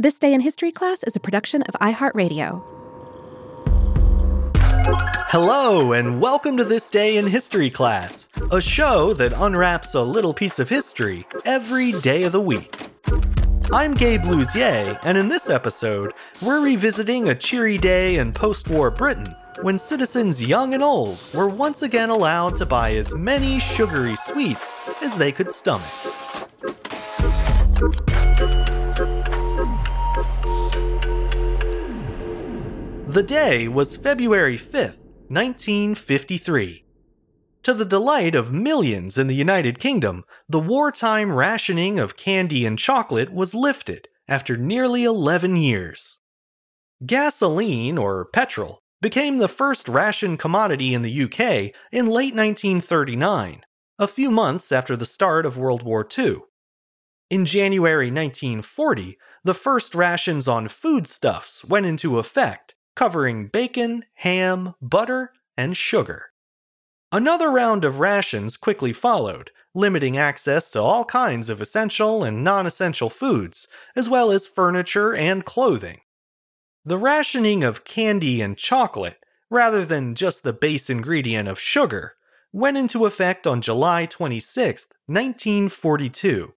This Day in History class is a production of iHeartRadio. Hello, and welcome to This Day in History class, a show that unwraps a little piece of history every day of the week. I'm Gabe Luzier, and in this episode, we're revisiting a cheery day in post war Britain when citizens young and old were once again allowed to buy as many sugary sweets as they could stomach. The day was February 5th, 1953. To the delight of millions in the United Kingdom, the wartime rationing of candy and chocolate was lifted after nearly 11 years. Gasoline, or petrol, became the first ration commodity in the UK in late 1939, a few months after the start of World War II. In January 1940, the first rations on foodstuffs went into effect, covering bacon, ham, butter, and sugar. Another round of rations quickly followed, limiting access to all kinds of essential and non essential foods, as well as furniture and clothing. The rationing of candy and chocolate, rather than just the base ingredient of sugar, went into effect on July 26, 1942.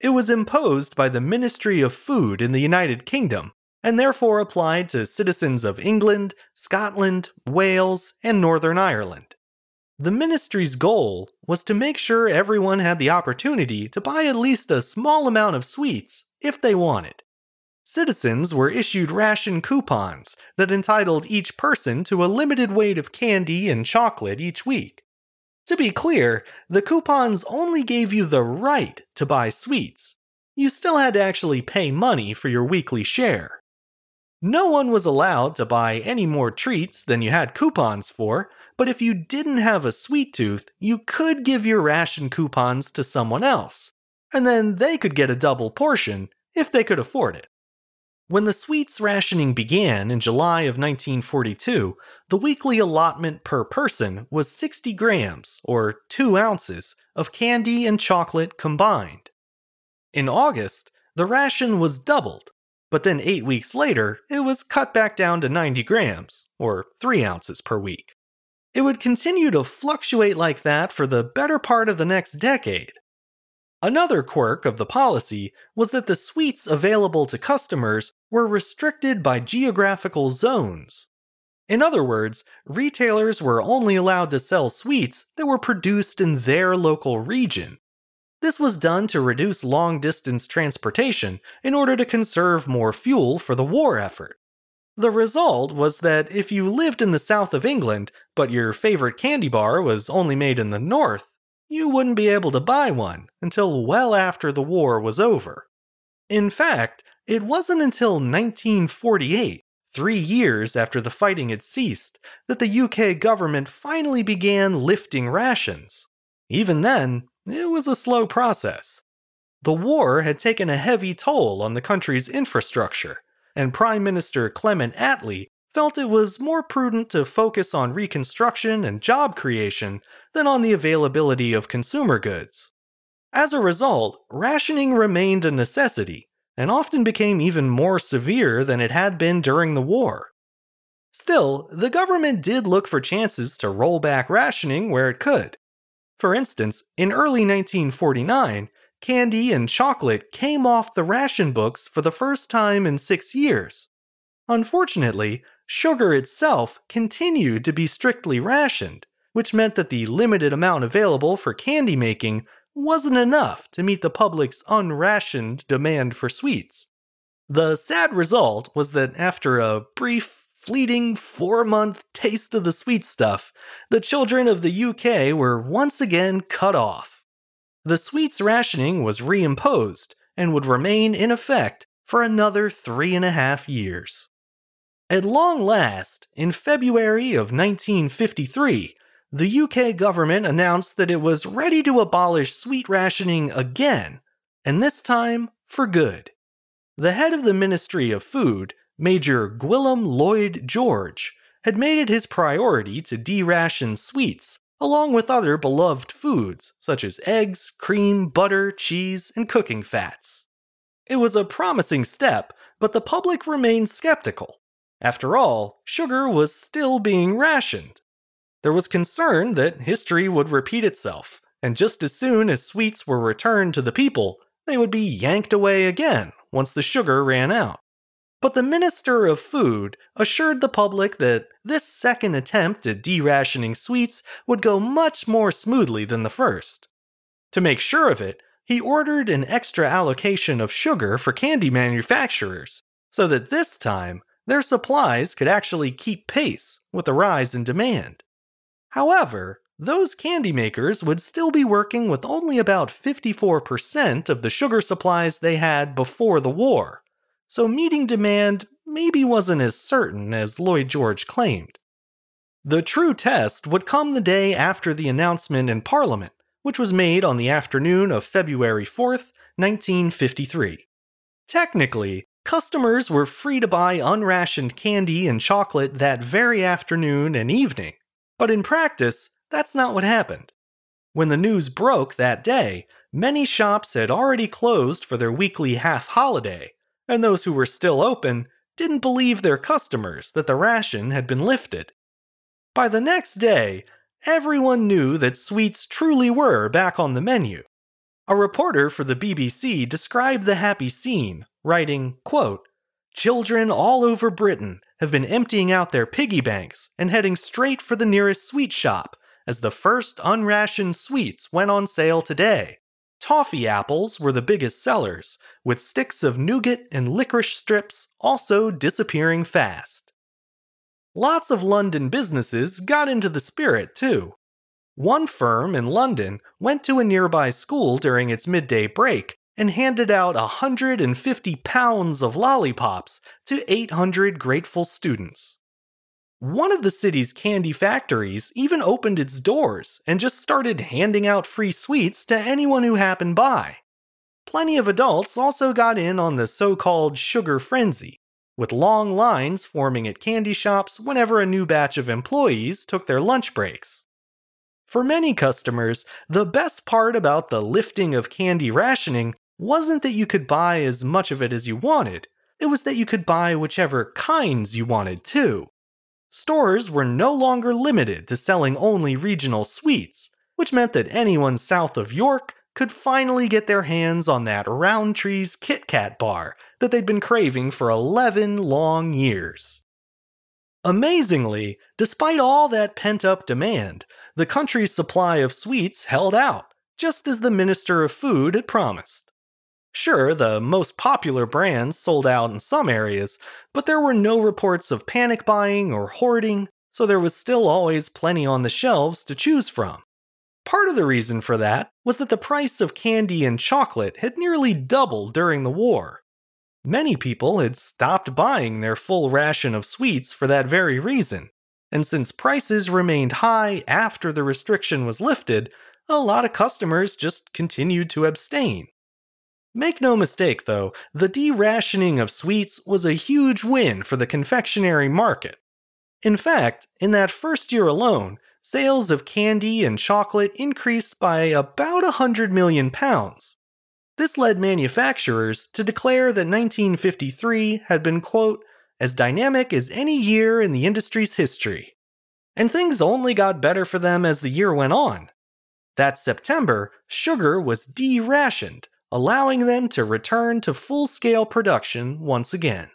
It was imposed by the Ministry of Food in the United Kingdom and therefore applied to citizens of England, Scotland, Wales, and Northern Ireland. The ministry's goal was to make sure everyone had the opportunity to buy at least a small amount of sweets if they wanted. Citizens were issued ration coupons that entitled each person to a limited weight of candy and chocolate each week. To be clear, the coupons only gave you the right to buy sweets. You still had to actually pay money for your weekly share. No one was allowed to buy any more treats than you had coupons for, but if you didn't have a sweet tooth, you could give your ration coupons to someone else, and then they could get a double portion if they could afford it. When the sweets rationing began in July of 1942, the weekly allotment per person was 60 grams, or 2 ounces, of candy and chocolate combined. In August, the ration was doubled but then eight weeks later, it was cut back down to 90 grams, or 3 ounces per week. It would continue to fluctuate like that for the better part of the next decade. Another quirk of the policy was that the sweets available to customers were restricted by geographical zones. In other words, retailers were only allowed to sell sweets that were produced in their local region. This was done to reduce long distance transportation in order to conserve more fuel for the war effort. The result was that if you lived in the south of England, but your favorite candy bar was only made in the north, you wouldn't be able to buy one until well after the war was over. In fact, it wasn't until 1948, three years after the fighting had ceased, that the UK government finally began lifting rations. Even then, it was a slow process. The war had taken a heavy toll on the country's infrastructure, and Prime Minister Clement Attlee felt it was more prudent to focus on reconstruction and job creation than on the availability of consumer goods. As a result, rationing remained a necessity, and often became even more severe than it had been during the war. Still, the government did look for chances to roll back rationing where it could. For instance, in early 1949, candy and chocolate came off the ration books for the first time in six years. Unfortunately, sugar itself continued to be strictly rationed, which meant that the limited amount available for candy making wasn't enough to meet the public's unrationed demand for sweets. The sad result was that after a brief fleeting four month taste of the sweet stuff, the children of the UK were once again cut off. The sweets rationing was reimposed and would remain in effect for another three and a half years. At long last, in February of 1953, the UK government announced that it was ready to abolish sweet rationing again, and this time for good. The head of the Ministry of Food, Major Gwilym Lloyd George had made it his priority to de-ration sweets, along with other beloved foods such as eggs, cream, butter, cheese, and cooking fats. It was a promising step, but the public remained skeptical. After all, sugar was still being rationed. There was concern that history would repeat itself, and just as soon as sweets were returned to the people, they would be yanked away again once the sugar ran out. But the Minister of Food assured the public that this second attempt at derationing sweets would go much more smoothly than the first. To make sure of it, he ordered an extra allocation of sugar for candy manufacturers, so that this time their supplies could actually keep pace with the rise in demand. However, those candy makers would still be working with only about 54% of the sugar supplies they had before the war, so meeting demand maybe wasn't as certain as Lloyd George claimed. The true test would come the day after the announcement in Parliament, which was made on the afternoon of February 4th, 1953. Technically, customers were free to buy unrationed candy and chocolate that very afternoon and evening, but in practice, that's not what happened. When the news broke that day, many shops had already closed for their weekly half holiday, and those who were still open didn't believe their customers that the ration had been lifted. By the next day, everyone knew that sweets truly were back on the menu. A reporter for the BBC described the happy scene, writing, quote, Children all over Britain have been emptying out their piggy banks and heading straight for the nearest sweet shop as the first unrationed sweets went on sale today. Toffee apples were the biggest sellers, with sticks of nougat and licorice strips also disappearing fast. Lots of London businesses got into the spirit, too. One firm in London went to a nearby school during its midday break and handed out 150 pounds of lollipops to 800 grateful students. One of the city's candy factories even opened its doors and just started handing out free sweets to anyone who happened by. Plenty of adults also got in on the so called sugar frenzy, with long lines forming at candy shops whenever a new batch of employees took their lunch breaks. For many customers, the best part about the lifting of candy rationing wasn't that you could buy as much of it as you wanted, it was that you could buy whichever kinds you wanted too. Stores were no longer limited to selling only regional sweets, which meant that anyone south of York could finally get their hands on that Rowntree's Kit Kat bar that they'd been craving for 11 long years. Amazingly, despite all that pent up demand, the country's supply of sweets held out, just as the Minister of Food had promised. Sure, the most popular brands sold out in some areas, but there were no reports of panic buying or hoarding, so there was still always plenty on the shelves to choose from. Part of the reason for that was that the price of candy and chocolate had nearly doubled during the war. Many people had stopped buying their full ration of sweets for that very reason, and since prices remained high after the restriction was lifted, a lot of customers just continued to abstain. Make no mistake, though, the derationing of sweets was a huge win for the confectionery market. In fact, in that first year alone, sales of candy and chocolate increased by about 100 million pounds. This led manufacturers to declare that 1953 had been, quote, as dynamic as any year in the industry's history. And things only got better for them as the year went on. That September, sugar was de rationed, allowing them to return to full scale production once again.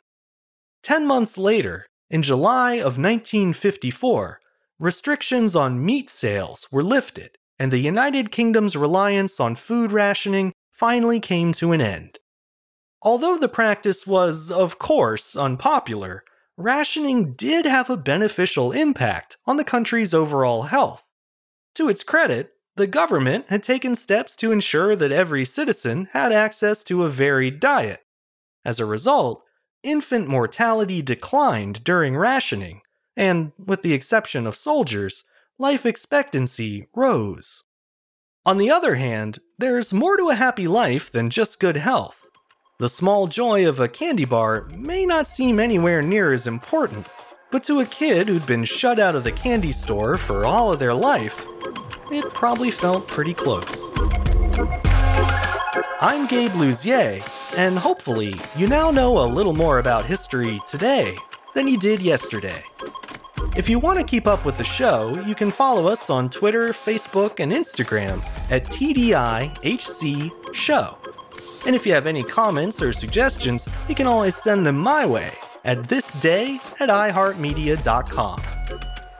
Ten months later, in July of 1954, restrictions on meat sales were lifted, and the United Kingdom's reliance on food rationing finally came to an end. Although the practice was, of course, unpopular, rationing did have a beneficial impact on the country's overall health. To its credit, the government had taken steps to ensure that every citizen had access to a varied diet. As a result, infant mortality declined during rationing, and, with the exception of soldiers, life expectancy rose. On the other hand, there's more to a happy life than just good health. The small joy of a candy bar may not seem anywhere near as important, but to a kid who'd been shut out of the candy store for all of their life, it probably felt pretty close. I'm Gabe Luzier, And hopefully, you now know a little more about history today than you did yesterday. If you want to keep up with the show, you can follow us on Twitter, Facebook, and Instagram at TDIHC Show. And if you have any comments or suggestions, you can always send them my way at thisday at iHeartMedia.com.